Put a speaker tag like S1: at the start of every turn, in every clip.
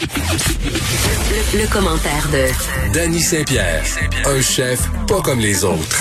S1: Le, le commentaire de
S2: Danny Saint-Pierre, un chef pas comme les autres.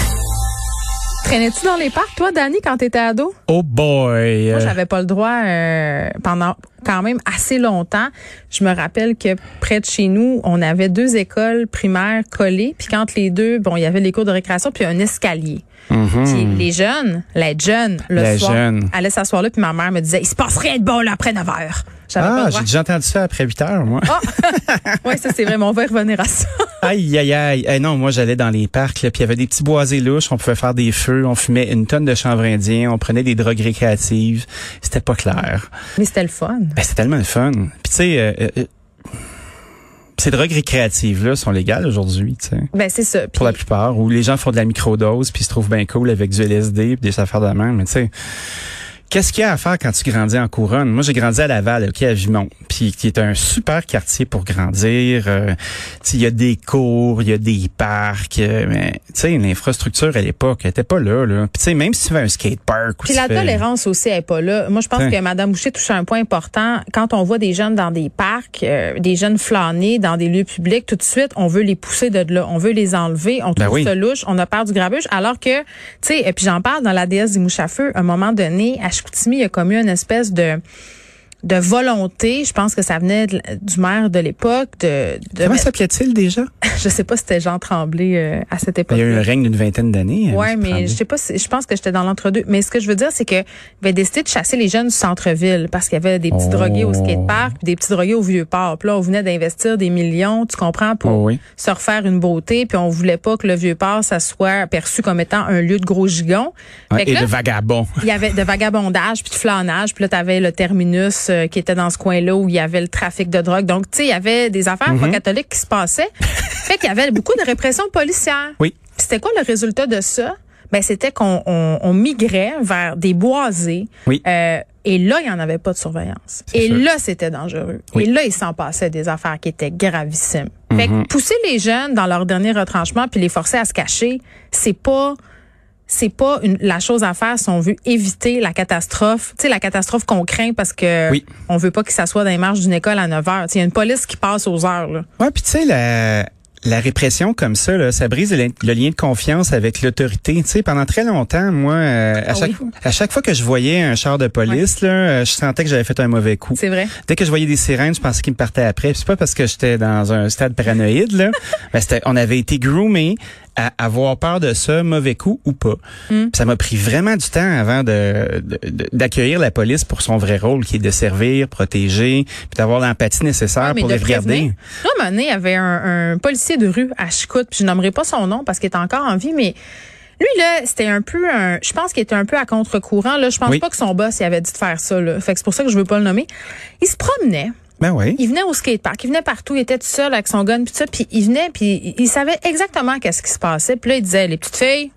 S3: Traînais-tu dans les parcs, toi, Danny, quand t'étais ado?
S4: Oh boy!
S3: Moi, j'avais pas le droit euh, pendant quand même assez longtemps. Je me rappelle que près de chez nous, on avait deux écoles primaires collées. Puis quand les deux, bon, il y avait les cours de récréation, puis un escalier. Puis les jeunes, les jeunes, le
S4: Les
S3: soir,
S4: jeunes.
S3: allaient s'asseoir là, puis ma mère me disait, il se passe rien de bon là après 9 heures. J'avais
S4: Ah, j'ai déjà entendu ça après 8 heures, moi.
S3: Oui, ça c'est vrai, mais on va y revenir à ça.
S4: Aïe, aïe, aïe. Eh non, moi, j'allais dans les parcs, là, puis il y avait des petits boisés louches, on pouvait faire des feux, on fumait une tonne de chanvre indien, on prenait des drogues récréatives. C'était pas clair.
S3: Mais c'était le fun.
S4: Ben, c'était tellement le fun. Puis tu sais, euh, euh, ces drogues récréatives-là sont légales aujourd'hui, tu sais.
S3: Ben c'est ça.
S4: Pour la plupart, où les gens font de la microdose, puis se trouvent bien cool avec du LSD, puis des affaires de même. Mais tu sais, qu'est-ce qu'il y a à faire quand tu grandis en couronne? Moi, j'ai grandi à Laval, OK, à Vimont, puis qui est un super quartier pour grandir. Euh, tu sais, il y a des cours, il y a des parcs, euh, mais tu sais, l'infrastructure à l'époque, elle était pas là, là. Puis tu sais, même si tu fais un skatepark ou
S3: Puis la
S4: fais-
S3: tolérance aussi est pas là. Moi, je pense que Mme Boucher touche à un point important. Quand on voit des jeunes dans des parcs, euh, des jeunes flânés dans des lieux publics, tout de suite, on veut les pousser de là. On veut les enlever. On
S4: Ben
S3: trouve
S4: oui.
S3: ça louche. On a peur du grabuge. Alors que, tu sais, et puis j'en parle dans la déesse des mouches à feu, à un moment donné, à Chicoutimi, il y a comme eu une espèce de de volonté, je pense que ça venait de- du maire de l'époque, de, de
S4: Comment
S3: mettre-
S4: s'appelait-il déjà?
S3: je sais pas si c'était Jean Tremblay euh, à cette époque.
S4: Il y a eu un règne d'une vingtaine d'années.
S3: Ouais,
S4: hein,
S3: mais
S4: Tremblay.
S3: je sais pas si, je pense que j'étais dans l'entre-deux. Mais ce que je veux dire, c'est que avait décidé de chasser les jeunes du centre-ville parce qu'il y avait des petits
S4: Oh.
S3: drogués au skatepark puis des petits drogués au Vieux-Port. Puis là, on venait d'investir des millions, tu comprends, pour
S4: Oh oui.
S3: se refaire une beauté. Puis on voulait pas que le Vieux-Port, ça soit perçu comme étant un lieu de gros gigons. Que
S4: et
S3: là,
S4: de vagabonds.
S3: il y avait de vagabondage puis de flânage puis là t'avais le terminus euh, qui était dans ce coin-là où il y avait le trafic de drogue donc tu sais il y avait des affaires
S4: Mhm.
S3: pas catholiques qui se passaient fait qu'il y avait beaucoup de répression policière
S4: Oui.
S3: C'était quoi le résultat de ça? Ben c'était qu'on on, on migrait vers des boisés
S4: Oui.
S3: euh, et là il y en avait pas de surveillance et
S4: sûr.
S3: là c'était dangereux
S4: Oui.
S3: et là il s'en passait des affaires qui étaient gravissimes fait
S4: Mhm.
S3: que pousser les jeunes dans leur dernier retranchement puis les forcer à se cacher c'est pas c'est pas une, la chose à faire si on veut éviter la catastrophe. Tu sais, la catastrophe qu'on craint parce que
S4: Oui.
S3: on veut pas qu'il s'assoie dans les marches d'une école à 9 heures. Il y a une police qui passe aux heures. Là.
S4: Ouais, puis tu sais la la répression comme ça, là, ça brise le, le lien de confiance avec l'autorité. Tu sais, pendant très longtemps, moi, euh, à
S3: Ah
S4: chaque
S3: oui.
S4: à chaque fois que je voyais un char de police, là, je sentais que j'avais fait un mauvais coup.
S3: C'est vrai.
S4: Dès que je voyais des sirènes, je pensais qu'ils me partaient après. C'est pas parce que j'étais dans un stade paranoïde, là. mais c'était, on avait été groomés à avoir peur de ça, mauvais coup ou pas.
S3: Hmm.
S4: Ça m'a pris vraiment du temps avant de, d'accueillir la police pour son vrai rôle, qui est de servir, protéger, puis d'avoir l'empathie nécessaire
S3: Ouais,
S4: pour les regarder.
S3: prévenir. Là, un moment donné, il y avait un, un policier de rue à Chicoute, puis je nommerai pas son nom parce qu'il est encore en vie, mais lui, là, c'était un peu un, je pense qu'il était un peu à contre-courant, là. Je pense
S4: Oui.
S3: pas que son boss, il avait dit de faire ça, là. Fait que c'est pour ça que je veux pas le nommer. Il se promenait.
S4: Ben oui.
S3: Il venait au skatepark, il venait partout, il était tout seul avec son gun puis ça, puis il venait puis il savait exactement qu'est-ce qui se passait. Puis là il disait les petites filles,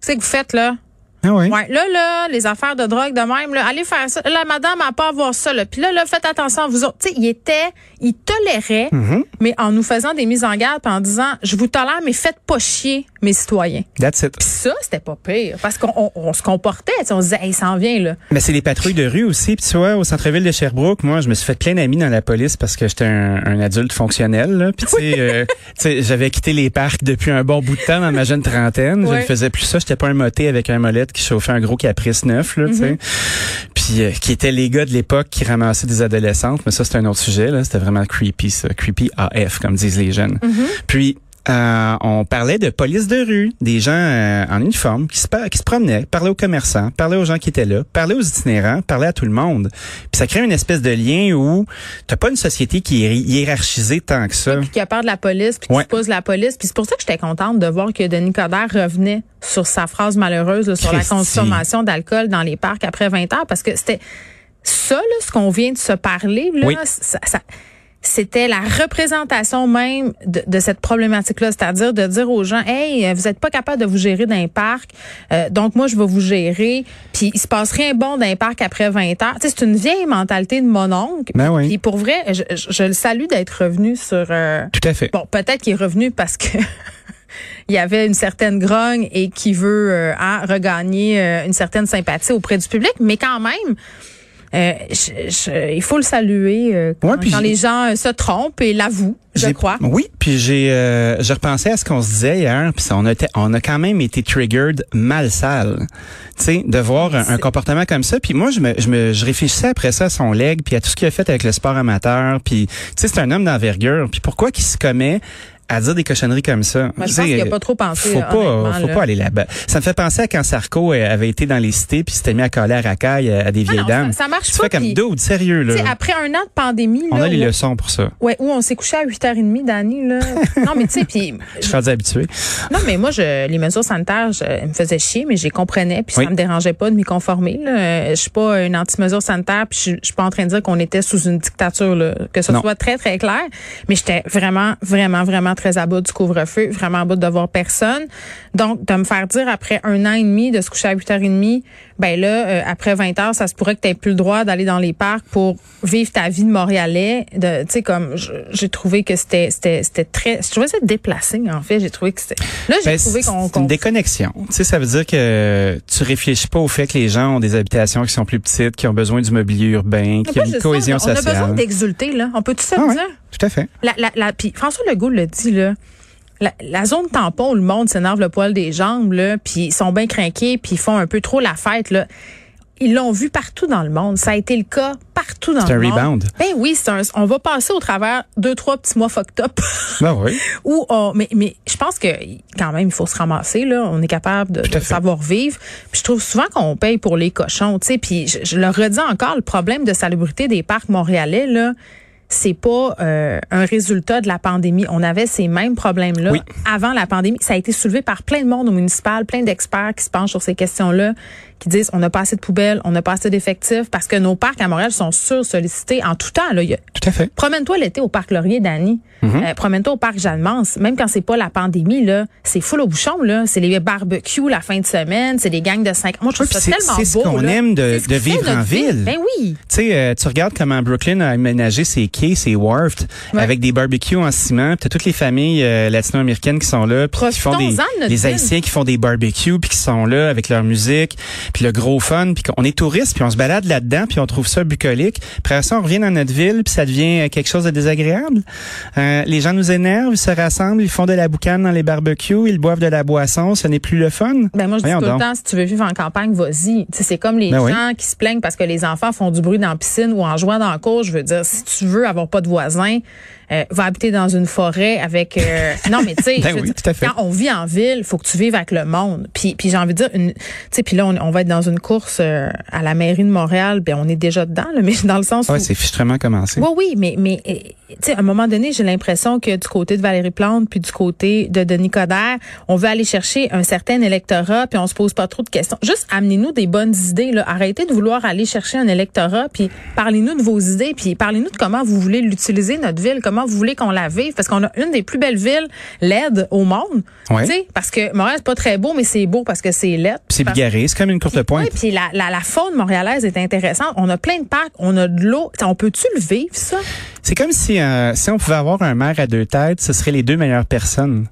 S3: qu'est-ce que vous faites là?
S4: Ah oui.
S3: Ouais, là là, les affaires de drogue de même là, allez faire ça. La madame a pas à voir ça là. Puis là là, faites attention à vous autres. Tu sais, il était il tolérait
S4: Mm-hmm.
S3: mais en nous faisant des mises en garde en disant je vous tolère mais faites pas chier mes citoyens.
S4: That's it.
S3: Puis ça, c'était pas pire parce qu'on on, on se comportait, on se disait hey, il s'en vient là.
S4: Mais c'est les patrouilles de rue aussi. Puis tu vois, au centre-ville de Sherbrooke, moi, je me suis fait plein d'amis dans la police parce que j'étais un, un adulte fonctionnel. Là. Puis tu sais, euh, sais, j'avais quitté les parcs depuis un bon bout de temps dans ma jeune trentaine. Je ne faisais plus ça. J'étais pas un moté avec un qui chauffait un gros caprice neuf. Là, tu sais. Puis euh, qui étaient les gars de l'époque qui ramassaient des adolescentes. Mais ça, c'est un autre sujet. Là. C'était vraiment creepy, ça. Creepy AF, comme disent les jeunes. Puis euh, on parlait de police de rue, des gens euh, en uniforme qui se, par- qui se promenaient, parlaient aux commerçants, parlaient aux gens qui étaient là, parlaient aux itinérants, parlaient à tout le monde. Puis ça crée une espèce de lien où t'as pas une société qui est hi- hiérarchisée tant que ça.
S3: puis qui a peur de la police, puis qui
S4: Ouais.
S3: se pose la police. Puis c'est pour ça que j'étais contente de voir que Denis Coderre revenait sur sa phrase malheureuse là, sur la consommation d'alcool dans les parcs après 20 heures, parce que c'était ça, là, ce qu'on vient de se parler, là,
S4: Oui.
S3: ça- ça- c'était la représentation même de, de cette problématique-là, c'est-à-dire de dire aux gens, hey, vous êtes pas capable de vous gérer dans un parc, euh, donc moi je vais vous gérer, puis il se passe rien bon dans un parc après 20 heures. Tu sais, c'est une vieille mentalité de mon oncle.
S4: Ben oui.
S3: Puis pour vrai, je, je- je le salue d'être revenu sur. euh,
S4: Tout à fait.
S3: Bon, peut-être qu'il est revenu parce que il y avait une certaine grogne et qui veut euh, hein, regagner euh, une certaine sympathie auprès du public, mais quand même, Euh, je- je- il faut le saluer euh, quand,
S4: Ouais, puis
S3: quand les gens euh, se trompent et l'avouent, je crois.
S4: Oui, puis j'ai euh, je repensais à ce qu'on se disait hier, puis on a on a quand même été triggered mal sale. Tu sais, de voir un, un comportement comme ça, puis moi je me je me je réfléchissais après ça à son leg, puis à tout ce qu'il a fait avec le sport amateur, puis tu sais c'est un homme d'envergure, puis pourquoi qu'il se commet à dire des cochonneries comme ça.
S3: Moi, je pense qu'il a pas trop pensé,
S4: Faut pas, faut
S3: là.
S4: pas aller là-bas. Ça me fait penser à quand Sarko euh, avait été dans les cités puis s'était mis à coller à racaille à, à des
S3: Ah
S4: vieilles
S3: non,
S4: dames.
S3: ça- ça marche
S4: Tu
S3: pas,
S4: fais comme dude, sérieux là.
S3: Après un an de pandémie,
S4: On
S3: là,
S4: a les
S3: où-
S4: leçons pour ça.
S3: Ouais, où on s'est couché à 8h30, Dani, là. non, mais tu sais, puis
S4: Je suis rendu habitué.
S3: Non, mais moi, je, les mesures sanitaires, je, elles me faisaient chier, mais je les comprenais, puis
S4: Oui.
S3: ça me dérangeait pas de m'y conformer. Là. Euh, Je suis pas une anti-mesure sanitaire, puis je, je suis pas en train de dire qu'on était sous une dictature, là, que ce
S4: Non.
S3: soit très, très clair. Mais j'étais vraiment, vraiment, vraiment très à bout du couvre-feu, vraiment à bout de voir personne. Donc, de me faire dire après un an et demi de se coucher à 8h30, ben là, euh, après 20 heures, ça se pourrait que tu plus le droit d'aller dans les parcs pour vivre ta vie de Montréalais. De, tu sais, comme j'ai trouvé que c'était, c'était, c'était très, je trouvais ça déplacé, en fait. J'ai trouvé que c'était, là, j'ai
S4: Ben,
S3: trouvé qu'on,
S4: c'est une déconnexion. Tu sais, ça veut dire que tu réfléchis pas au fait que les gens ont des habitations qui sont plus petites, qui ont besoin du mobilier urbain, qui ont une cohésion
S3: ça, on a-
S4: sociale.
S3: On a besoin d'exulter, là. On peut tout ça
S4: Ah ouais,
S3: dire?
S4: Tout à fait.
S3: La, la, la, puis François Legault le dit, là. La, la zone tampon où le monde s'énerve le poil des jambes, là, puis ils sont bien craqués, puis ils font un peu trop la fête, là. Ils l'ont vu partout dans le monde. Ça a été le cas partout dans
S4: C'est
S3: le
S4: un
S3: monde.
S4: rebound.
S3: Ben oui, c'est un, on va passer au travers deux, trois petits mois fucked up.
S4: Ben oui.
S3: Où on- mais, mais je pense que quand même, il faut se ramasser. Là. On est capable de, savoir vivre. Puis je trouve souvent qu'on paye pour les cochons. tu sais. Puis je, je le redis encore, le problème de salubrité des parcs montréalais, là, c'est pas euh, un résultat de la pandémie. On avait ces mêmes problèmes-là
S4: Oui.
S3: avant la pandémie. Ça a été soulevé par plein de monde au municipal, plein d'experts qui se penchent sur ces questions-là, qui disent on n'a pas assez de poubelles, on n'a pas assez d'effectifs, parce que nos parcs à Montréal sont sur-sollicités en tout temps. Là. Il y a-
S4: Tout à fait.
S3: Promène-toi l'été au parc Laurier, Dani.
S4: Mhm.
S3: Euh, promène-toi au parc Jeanne-Mance. Même quand c'est pas la pandémie, là, c'est full au bouchon, là. C'est les barbecues la fin de semaine, c'est des gangs de cinq. Moi, je trouve
S4: Oui,
S3: ça tellement
S4: c'est ce
S3: beau.
S4: qu'on aime de-
S3: ce
S4: vivre en ville.
S3: Ben oui.
S4: Tu sais, euh, tu regardes comment Brooklyn a aménagé ses quais, ses wharfs,
S3: Ouais.
S4: avec des barbecues en ciment. Puis t'as toutes les familles euh, latino-américaines qui sont là, puis qui font des, les. Haïtiens qui font des barbecues, puis qui sont là avec leur musique, puis le gros fun, puis qu'on est touristes, puis on se balade là-dedans, puis on trouve ça bucolique. Après ça, on revient dans notre ville, puis ça devient euh, quelque chose de désagréable. Euh, les gens nous énervent, ils se rassemblent, ils font de la boucane dans les barbecues, ils boivent de la boisson, ce n'est plus le fun.
S3: Ben moi, je dis tout le temps, si tu veux vivre en campagne, vas-y. C'est comme les
S4: Ben
S3: gens
S4: oui.
S3: qui se plaignent parce que les enfants font du bruit dans la piscine ou en jouant dans la cour. Je veux dire, si tu veux avoir pas de voisins, euh, va habiter dans une forêt avec... euh, non, mais tu sais,
S4: Ben oui,
S3: quand on vit en ville, faut que tu vives avec le monde. Puis, puis j'ai envie de dire, une- tu sais, puis là, on, on va être dans une course euh, à la mairie de Montréal, ben on est déjà dedans, là, mais dans le sens
S4: Ouais,
S3: où...
S4: c'est fichtrement commencé.
S3: Oui, oui, mais, mais euh, tu sais, à un moment donné, j'ai l'impression que du côté de Valérie Plante puis du côté de Denis Coderre, on veut aller chercher un certain électorat puis on se pose pas trop de questions. Juste amenez-nous des bonnes idées. Là. Arrêtez de vouloir aller chercher un électorat puis parlez-nous de vos idées puis parlez-nous de comment vous voulez l'utiliser, notre ville, comment vous voulez qu'on la vive parce qu'on a une des plus belles villes LED au monde.
S4: Ouais.
S3: Tu sais, parce que Montréal, c'est pas très beau, mais c'est beau parce que c'est LED.
S4: Puis c'est bigarré, c'est comme une courte pointe.
S3: oui, puis la, la, la faune montréalaise est intéressante. On a plein de parcs, on a de l'eau. On peut-tu le vivre, ça?
S4: C'est comme si, euh, si on pouvait avoir un maire à deux têtes, ce seraient les deux meilleures personnes.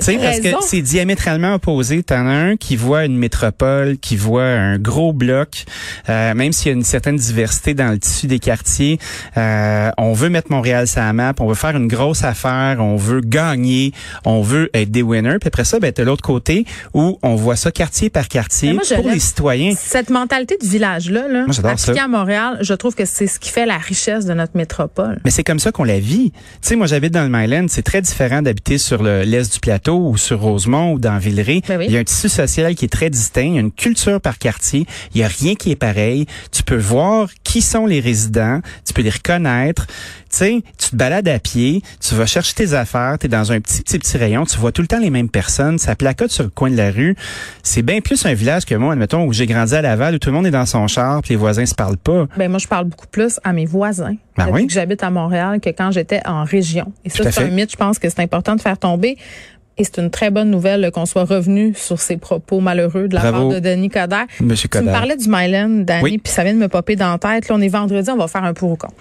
S4: Sais, parce que c'est diamétralement opposé. T'en as un qui voit une métropole, qui voit un gros bloc, euh, même s'il y a une certaine diversité dans le tissu des quartiers. euh, on veut mettre Montréal sur la map, on veut faire une grosse affaire, on veut gagner, on veut être des winners. Puis après ça, ben, t'as l'autre côté où on voit ça quartier par quartier
S3: moi,
S4: pour les citoyens.
S3: Cette mentalité de village-là, là, appliquée à Montréal, je trouve que c'est ce qui fait la richesse de notre métropole.
S4: Mais c'est comme ça qu'on la vit. Tu sais, moi, j'habite dans le Myland. C'est très différent d'habiter sur le- l'est du plateau ou sur Rosemont ou dans Villeray.
S3: Ben oui.
S4: Il y a un tissu social qui est très distinct. Il y a une culture par quartier. Il y a rien qui est pareil. Tu peux voir qui sont les résidents. Tu peux les reconnaître. Tu sais, tu te balades à pied. Tu vas chercher tes affaires. Tu es dans un petit, petit, petit rayon. Tu vois tout le temps les mêmes personnes. Ça placote sur le coin de la rue. C'est bien plus un village que moi, admettons, où j'ai grandi à Laval, où tout le monde est dans son char puis les voisins se parlent pas.
S3: Ben moi, je parle beaucoup plus à mes voisins
S4: Ben
S3: depuis
S4: oui.
S3: que j'habite à Montréal que quand j'étais en région. Et
S4: Tout
S3: ça, c'est un mythe, je pense que c'est important de faire tomber. Et c'est une très bonne nouvelle euh, qu'on soit revenu sur ces propos malheureux de la
S4: Bravo.
S3: part de Denis Coderre.
S4: Monsieur
S3: Tu me
S4: Coderre.
S3: parlais du Myland, Danny,
S4: Oui.
S3: puis ça vient de me popper dans la tête. Là, on est vendredi, on va faire un pour ou contre.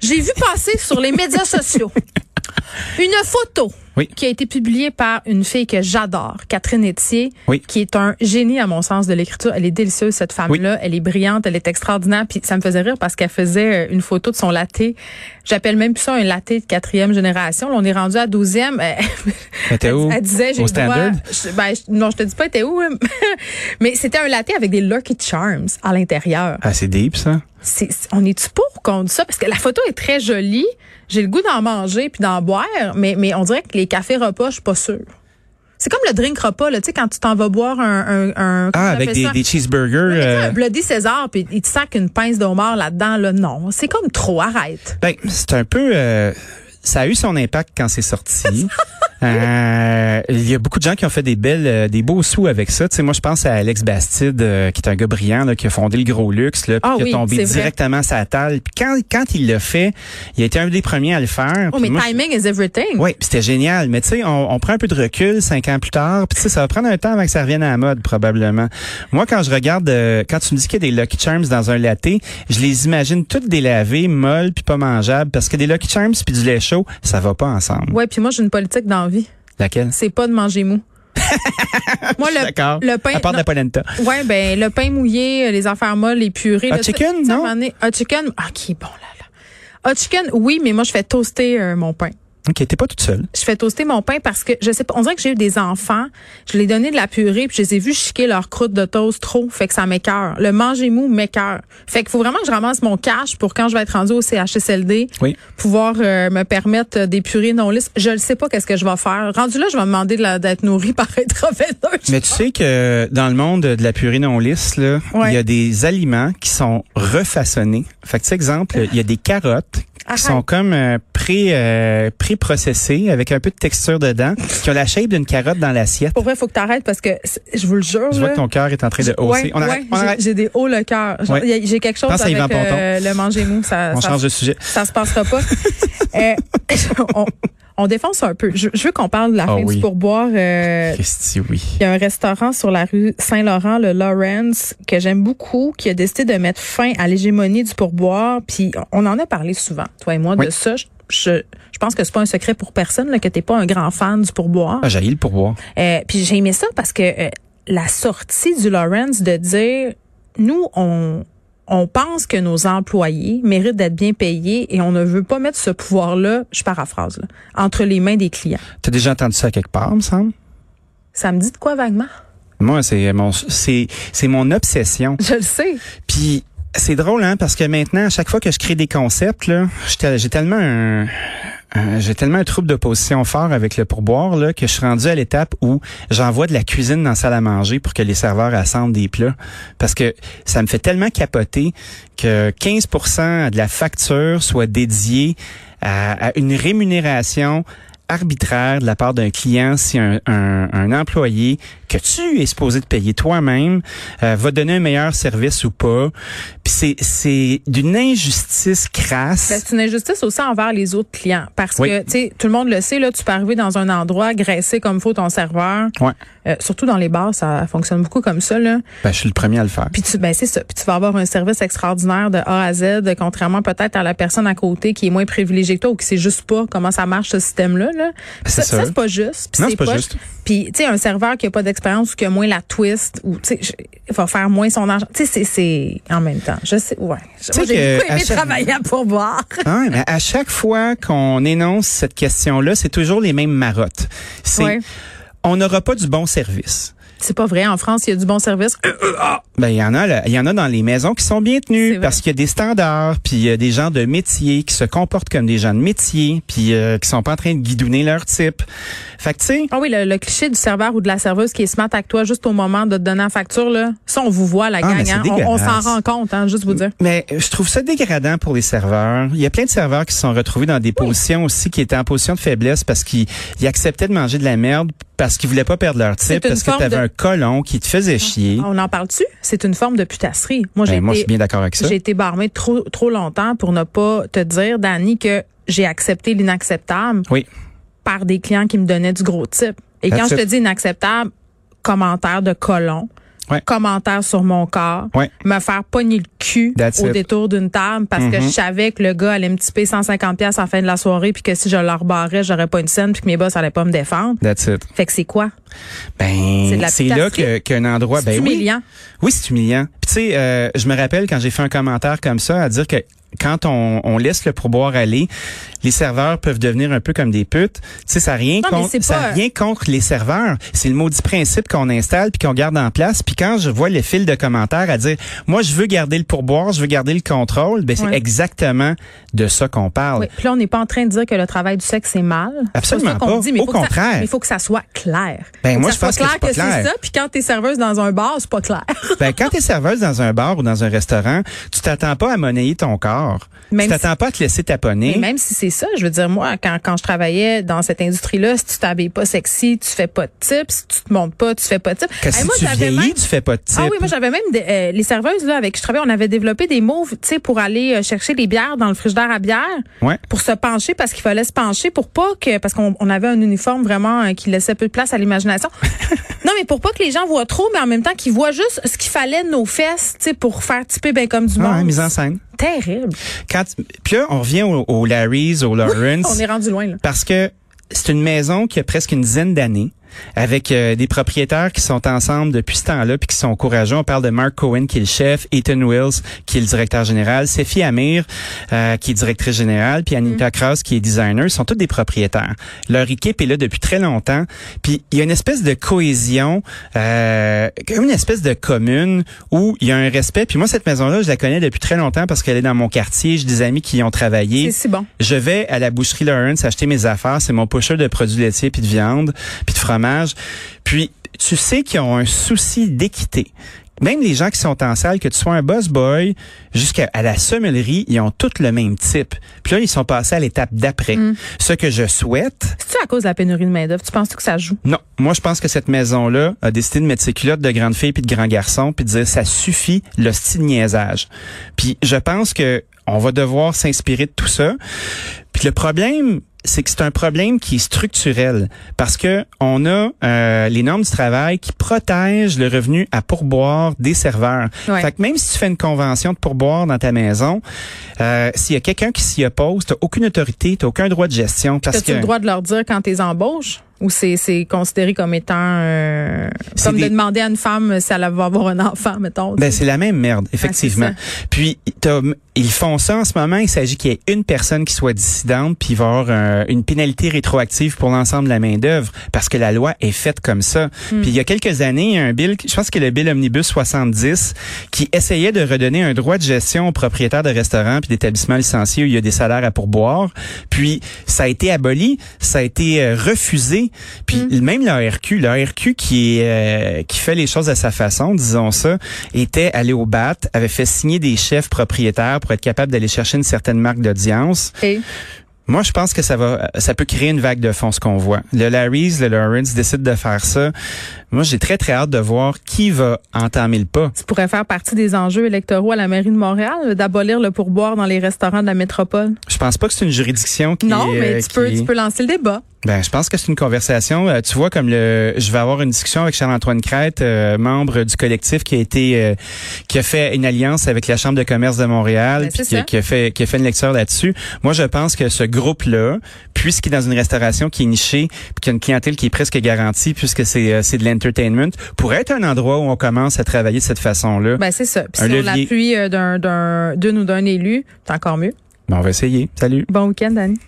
S3: J'ai vu passer sur les médias sociaux une photo
S4: Oui.
S3: qui a été publié par une fille que j'adore, Catherine Etier,
S4: Oui.
S3: qui est un génie à mon sens de l'écriture. Elle est délicieuse cette femme-là, elle est brillante, elle est extraordinaire. Puis ça me faisait rire parce qu'elle faisait euh, une photo de son latte. J'appelle même plus ça un latte de quatrième génération. Là, on est rendu à douzième.
S4: Elle où?
S3: Elle disait, j'ai ben, non, je te dis pas, t'es où? hein? Mais c'était un latte avec des Lucky Charms à l'intérieur.
S4: Ah, c'est deep, ça?
S3: C'est- on est-tu pour contre ça? Parce que la photo est très jolie. J'ai le goût d'en manger puis d'en boire, mais, mais on dirait que les cafés repas, je suis pas sûre. C'est comme le drink repas, là, tu sais, quand tu t'en vas boire un... un,
S4: Ah, avec des, cheeseburgers. Euh,
S3: un Bloody César, puis il te sac une pince de homard là-dedans, là, non. C'est comme trop, arrête.
S4: Ben, c'est un peu. euh, ça a eu son impact quand c'est sorti. Euh, il y a beaucoup de gens qui ont fait des belles, euh, des beaux sous avec ça. Tu sais, moi, je pense à Alex Bastide, euh, qui est un gars brillant, là, qui a fondé le Gros Luxe, là, puis
S3: Ah
S4: qui
S3: oui,
S4: a tombé
S3: vrai.
S4: directement à sa table. Puis quand, quand il l'a fait, il a été un des premiers à le faire.
S3: Oh, mais
S4: moi, je-
S3: timing is everything.
S4: oui, c'était génial. Mais tu sais, on, on prend un peu de recul cinq ans plus tard. Puis tu sais, ça va prendre un temps avant que ça revienne à la mode, probablement. Moi, quand je regarde, euh, quand tu me dis qu'il y a des Lucky Charms dans un latte, je les imagine toutes délavées, molles, puis pas mangeables. Parce que des Lucky Charms puis du lait chaud, ça va pas ensemble.
S3: Ouais, puis moi, j'ai une politique d'envie.
S4: Laquelle?
S3: C'est pas de manger mou. moi, le, le pain...
S4: À part de
S3: non,
S4: la polenta.
S3: Ouais, ben le pain mouillé, les affaires molles, les purées.
S4: Hot
S3: là,
S4: chicken, non?
S3: Hot chicken, ah, qui est bon là là. Hot chicken, oui, mais moi je fais toaster euh, mon pain.
S4: OK, t'es pas toute seule.
S3: Je fais toaster mon pain parce que je sais pas, on dirait que j'ai eu des enfants, je leur ai donné de la purée puis je les ai vus chiquer leur croûte de toast trop, fait que ça m'écœure. Le manger mou m'écœure. Fait qu'il faut vraiment que je ramasse mon cash pour quand je vais être rendu au CHSLD,
S4: Oui.
S3: pouvoir euh, me permettre euh, des purées non lisses. Je ne sais pas qu'est-ce que je vais faire. Rendu là, je vais me demander de d'être nourri par intraveineuse.
S4: Mais tu sais que dans le monde de la purée non lisse, là,
S3: Ouais.
S4: il y a des aliments qui sont refaçonnés. Fait que, tu sais, exemple, il y a des carottes
S3: Arrête.
S4: qui sont comme euh, pré euh, pré-processées avec un peu de texture dedans, qui ont la shape d'une carotte dans l'assiette.
S3: Pour vrai, faut que t'arrêtes parce que je vous le jure.
S4: Je vois
S3: là,
S4: que ton cœur est en train de hausser.
S3: Ouais,
S4: on arrête,
S3: ouais, j'ai- des hauts le cœur.
S4: Ouais.
S3: J'ai quelque chose
S4: Pense
S3: avec euh, le manger mou. Ça,
S4: On
S3: ça,
S4: change de sujet.
S3: ça se passera pas. Euh, on, on défonce un peu. Je, je veux qu'on parle de la
S4: Ah
S3: fin
S4: oui.
S3: du pourboire. Euh,
S4: Christy, oui.
S3: il y a un restaurant sur la rue Saint-Laurent, le Lawrence, que j'aime beaucoup, qui a décidé de mettre fin à l'hégémonie du pourboire. Puis on en a parlé souvent, toi et moi,
S4: Oui.
S3: de ça. Je, je, je pense que c'est pas un secret pour personne là, que t'es pas un grand fan du pourboire.
S4: Ah, j'ai le pourboire.
S3: Euh, puis j'ai aimé ça parce que euh, la sortie du Lawrence de dire nous on on pense que nos employés méritent d'être bien payés et on ne veut pas mettre ce pouvoir-là, je paraphrase, là, entre les mains des clients.
S4: T'as déjà entendu ça quelque part, me semble?
S3: Ça me dit de quoi vaguement?
S4: Moi, c'est mon, c'est, c'est mon obsession.
S3: Je le sais.
S4: Puis c'est drôle, hein, parce que maintenant, à chaque fois que je crée des concepts, là, j'ai tellement un, j'ai tellement un trouble d'opposition fort avec le pourboire là, que je suis rendu à l'étape où j'envoie de la cuisine dans la salle à manger pour que les serveurs assemblent des plats. Parce que ça me fait tellement capoter que 15% de la facture soit dédiée à, une rémunération arbitraire de la part d'un client si un employé que tu es supposé de payer toi-même euh, va donner un meilleur service ou pas. Puis c'est c'est d'une injustice crasse.
S3: Ben, c'est une injustice aussi envers les autres clients parce
S4: Oui.
S3: que tu sais tout le monde le sait là, tu peux arriver dans un endroit graisser comme faut ton serveur.
S4: Ouais.
S3: Euh, surtout dans les bars, ça fonctionne beaucoup comme ça là.
S4: Ben, je suis le premier à le faire.
S3: Puis tu, ben c'est ça. Puis tu vas avoir un service extraordinaire de A à Z, contrairement peut-être à la personne à côté qui est moins privilégiée que toi ou qui sait juste pas comment ça marche ce système-là. Là. Puis
S4: C'est
S3: ça, c'est pas juste. Puis
S4: Non, c'est pas juste.
S3: Puis tu sais un serveur qui a pas d'expérience qui a moins la twist ou tu sais va faire moins son argent. Tu sais c'est en même temps. Je sais ouais. j'ai
S4: que
S3: beaucoup aimé
S4: chaque-
S3: travailler à pourboire.
S4: Ah, mais à chaque fois qu'on énonce cette question-là, c'est toujours les mêmes marottes. C'est
S3: Ouais.
S4: on n'aura pas du bon service.
S3: C'est pas vrai. En France, il y a du bon service.
S4: Ben il y en a il y en a dans les maisons qui sont bien tenues parce qu'il y a des standards, puis il y a des gens de métier qui se comportent comme des gens de métier, puis euh, qui sont pas en train de guidonner leur type. Fait que tu sais,
S3: Ah oui, le, le cliché du serveur ou de la serveuse qui est smart avec toi juste au moment de te donner la facture, là. Ça, on vous voit, la
S4: Ah,
S3: gang. hein. On, on s'en rend compte, hein, juste vous dire.
S4: Mais je trouve ça dégradant pour les serveurs. Il y a plein de serveurs qui se sont retrouvés dans des positions aussi qui étaient en position de faiblesse parce qu'ils ils acceptaient de manger de la merde parce qu'ils voulaient pas perdre leur type parce que
S3: forme
S4: tu avais
S3: de-
S4: un colon qui te faisait chier.
S3: On en parle-tu? C'est une forme de putasserie. Moi, j'ai
S4: Ben, moi, je suis
S3: été,
S4: bien d'accord avec ça.
S3: j'ai été barmée trop, trop longtemps pour ne pas te dire, Dani, que j'ai accepté l'inacceptable
S4: Oui.
S3: par des clients qui me donnaient du gros type. Et
S4: That's
S3: quand je te dis inacceptable, commentaire de colon.
S4: Ouais.
S3: commentaire sur mon corps,
S4: Ouais.
S3: me faire pogner le cul
S4: That's
S3: au
S4: it.
S3: détour d'une table parce que
S4: Mhm.
S3: je savais que le gars allait me tiper 150 pièces la fin de la soirée puis que si je le rebarrais, j'aurais pas une scène puis que mes boss allaient pas me défendre.
S4: That's it.
S3: Fait que c'est quoi?
S4: Ben,
S3: C'est
S4: là qu'un endroit, ben oui.
S3: humiliant.
S4: Oui, c'est humiliant. Puis tu sais, euh, je me rappelle quand j'ai fait un commentaire comme ça à dire que quand on, on laisse le pourboire aller, les serveurs peuvent devenir un peu comme des putes. Tu sais, ça rien
S3: Non,
S4: contre, ça
S3: pas-
S4: rien contre les serveurs. C'est le maudit principe qu'on installe puis qu'on garde en place. Puis quand je vois le fil de commentaires à dire, moi, je veux garder le pourboire, je veux garder le contrôle, ben c'est
S3: Ouais.
S4: exactement de ça qu'on parle.
S3: Oui. Puis là, on n'est pas en train de dire que le travail du sexe c'est mal.
S4: Absolument
S3: pas. ça qu'on
S4: pas.
S3: dit, mais
S4: Au contraire.
S3: il faut que ça soit clair.
S4: Ben,
S3: Faut
S4: moi,
S3: que ça
S4: je pense
S3: soit
S4: que c'est
S3: clair
S4: clair.
S3: ça. Puis quand t'es serveuse dans un bar, c'est pas clair.
S4: Ben, quand tu es serveuse dans un bar ou dans un restaurant, tu t'attends pas à monnayer ton corps.
S3: Même
S4: tu t'attends pas à te laisser taponner.
S3: Mais même si c'est ça, je veux dire, moi, quand, quand je travaillais dans cette industrie-là, si tu t'habilles pas sexy, tu fais pas de tips. Si tu te montes pas, tu fais pas de tips.
S4: Que
S3: Hey,
S4: si
S3: moi,
S4: tu vieillis,
S3: même-
S4: tu fais pas de type.
S3: Ah oui, moi j'avais même euh, les serveuses là avec qui je travaillais, on avait développé des moves, tu sais, pour aller euh, chercher les bières dans le frigidaire à bière,
S4: Ouais.
S3: pour se pencher parce qu'il fallait se pencher pour pas que parce qu'on on avait un uniforme vraiment euh, qui laissait peu de place à l'imagination. non, mais pour pas que les gens voient trop, mais en même temps qu'ils voient juste ce qu'il fallait de nos fesses, tu sais, pour faire typer ben comme du
S4: Ah,
S3: monde.
S4: ouais, mise en scène.
S3: Terrible.
S4: Quand, puis là, on revient au, au Larry's, au Lawrence.
S3: On est rendu loin là.
S4: Parce que c'est une maison qui a presque une dizaine d'années, avec euh, des propriétaires qui sont ensemble depuis ce temps-là, puis qui sont courageux. On parle de Mark Cohen, qui est le chef, Ethan Wills, qui est le directeur général, Sophie Amir, euh, qui est directrice générale, puis Anita Krause, qui est designer. Ils sont tous des propriétaires. Leur équipe est là depuis très longtemps. Puis il y a une espèce de cohésion, euh, une espèce de commune où il y a un respect. Puis moi, cette maison-là, je la connais depuis très longtemps parce qu'elle est dans mon quartier. J'ai des amis qui y ont travaillé.
S3: C'est si bon.
S4: Je vais à la boucherie Lawrence acheter mes affaires. C'est mon pusher de produits laitiers puis de viande puis de fromage. Puis tu sais qu'ils ont un souci d'équité. Même les gens qui sont en salle, que tu sois un boss boy jusqu'à à la sommellerie, ils ont tous le même type. Puis là, ils sont passés à l'étape d'après. Ce que je souhaite,
S3: C'est-tu à cause de la pénurie de main-d'œuvre? Tu penses que ça joue?
S4: non. Moi, je pense que cette maison-là a décidé de mettre ses culottes de grande fille puis de grand garçon puis de dire ça suffit le style niaisage. Puis je pense que on va devoir s'inspirer de tout ça. Puis le problème, c'est que c'est un problème qui est structurel parce que on a euh, les normes du travail qui protègent le revenu à pourboire des serveurs.
S3: Ouais.
S4: Fait que même si tu fais une convention de pourboire dans ta maison, euh, s'il y a quelqu'un qui s'y oppose, t'as aucune autorité, t'as aucun droit de gestion parce que
S3: le droit de leur dire quand t'es embauches? Ou c'est considéré comme étant euh, comme
S4: des-
S3: de demander à une femme si elle va avoir un enfant, mettons.
S4: Ben, c'est la même merde, effectivement.
S3: c'est
S4: puis, ils font ça en ce moment. Il s'agit qu'il y ait une personne qui soit dissidente, puis il va y avoir euh, une pénalité rétroactive pour l'ensemble de la main-d'œuvre, parce que la loi est faite comme ça.
S3: Hmm.
S4: Puis, il y a quelques années, il y a un bill, je pense que le bill Omnibus 70, qui essayait de redonner un droit de gestion aux propriétaires de restaurants puis d'établissements licenciés où il y a des salaires à pourboire. Puis, ça a été aboli, ça a été euh, Puis,
S3: Hmm.
S4: même l'ARQ, l'ARQ qui, est, euh, qui fait les choses à sa façon, disons ça, était allé au BAT, avait fait signer des chefs propriétaires pour être capable d'aller chercher une certaine marque d'audience. Moi, je pense que ça va, ça peut créer une vague de fond, ce qu'on voit. Le Larry's, le Lawrence décide de faire ça. Moi, j'ai très, très hâte de voir qui va entamer le pas.
S3: tu pourrais faire partie des enjeux électoraux à la mairie de Montréal, d'abolir le pourboire dans les restaurants de la métropole?
S4: Je pense pas que c'est une juridiction qui
S3: non,
S4: est,
S3: mais
S4: euh,
S3: tu peux,
S4: qui-
S3: tu peux lancer le débat.
S4: Ben, je pense que c'est une conversation. Euh, tu vois, comme le, je vais avoir une discussion avec Charles-Antoine Crête, euh, membre du collectif qui a été, euh, qui a fait une alliance avec la Chambre de commerce de Montréal,
S3: Ben,
S4: qui, qui a fait, qui a fait une lecture là-dessus. Moi, je pense que ce groupe-là, puisqu'il est dans une restauration qui est nichée, puis qu'il y a une clientèle qui est presque garantie, puisque c'est, euh, c'est de l'entertainment, pourrait être un endroit où on commence à travailler de cette façon-là.
S3: Ben c'est ça. Puis si on
S4: levier.
S3: l'appuie euh, d'un d'un d'une ou d'un élu, c'est encore mieux.
S4: Ben, on va essayer. Salut.
S3: Bon week-end, Dani.